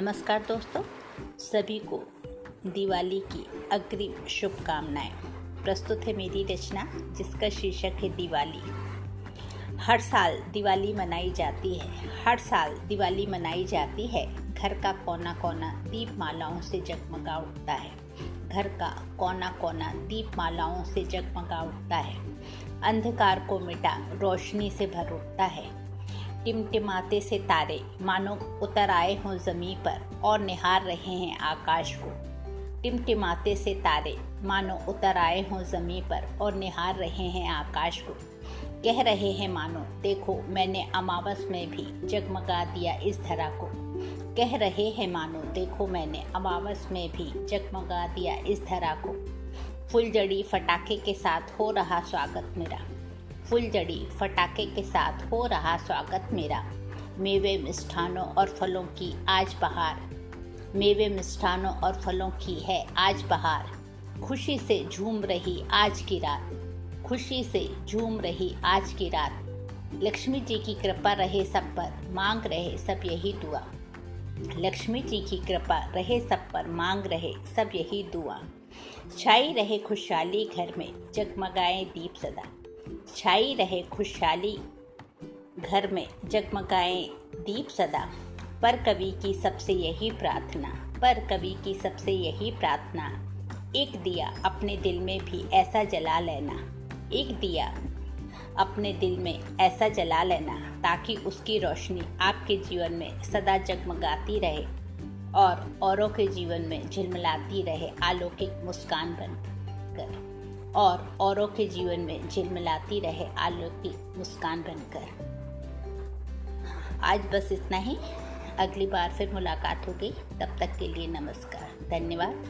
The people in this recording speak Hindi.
नमस्कार दोस्तों, सभी को दिवाली की अग्रिम शुभकामनाएँ। प्रस्तुत है मेरी रचना, जिसका शीर्षक है दिवाली। हर साल दिवाली मनाई जाती है। हर साल दिवाली मनाई जाती है। घर का कोना कोना दीप मालाओं से जगमगा उठता है। घर का कोना कोना दीप मालाओं से जगमगा उठता है। अंधकार को मिटा रोशनी से भर उठता है। टिमटिमाते से तारे मानो उतर आए हों जमी पर और निहार रहे हैं आकाश को। टिमटिमाते से तारे मानो उतर आए हों जमी पर और निहार रहे हैं आकाश को। कह रहे हैं मानो, देखो, मैंने अमावस में भी जगमगा दिया इस धरा को। कह रहे हैं मानो, देखो, मैंने अमावस में भी जगमगा दिया इस धरा को। फुलझड़ी फटाखे के साथ हो रहा स्वागत मेरा। फुलझड़ी फटाके के साथ हो रहा स्वागत मेरा। मेवे मिष्ठानों और फलों की आज बहार। मेवे मिष्ठानों और फलों की है आज बहार। खुशी से झूम रही आज की रात। खुशी से झूम रही आज की रात। लक्ष्मी जी की कृपा रहे सब पर मांग रहे सब यही दुआ। लक्ष्मी जी की कृपा रहे सब पर मांग रहे सब यही दुआ। छाई रहे खुशहाली घर में, जगमगाए दीप सदा। छाई रहे खुशहाली। घर में जगमगाए दीप सदा। पर कवि की सबसे यही प्रार्थना, पर कवि की सबसे यही प्रार्थना, एक दिया अपने दिल में भी ऐसा जला लेना। एक दिया अपने दिल में ऐसा जला लेना, ताकि उसकी रोशनी आपके जीवन में सदा जगमगाती रहे और औरों के जीवन में झिलमिलाती रहे अलौकिक मुस्कान बन कर और औरों के जीवन में झिलमिलाती रहे आलोक की मुस्कान बनकर। आज बस इतना ही। अगली बार फिर मुलाकात होगी। तब तक के लिए नमस्कार। धन्यवाद।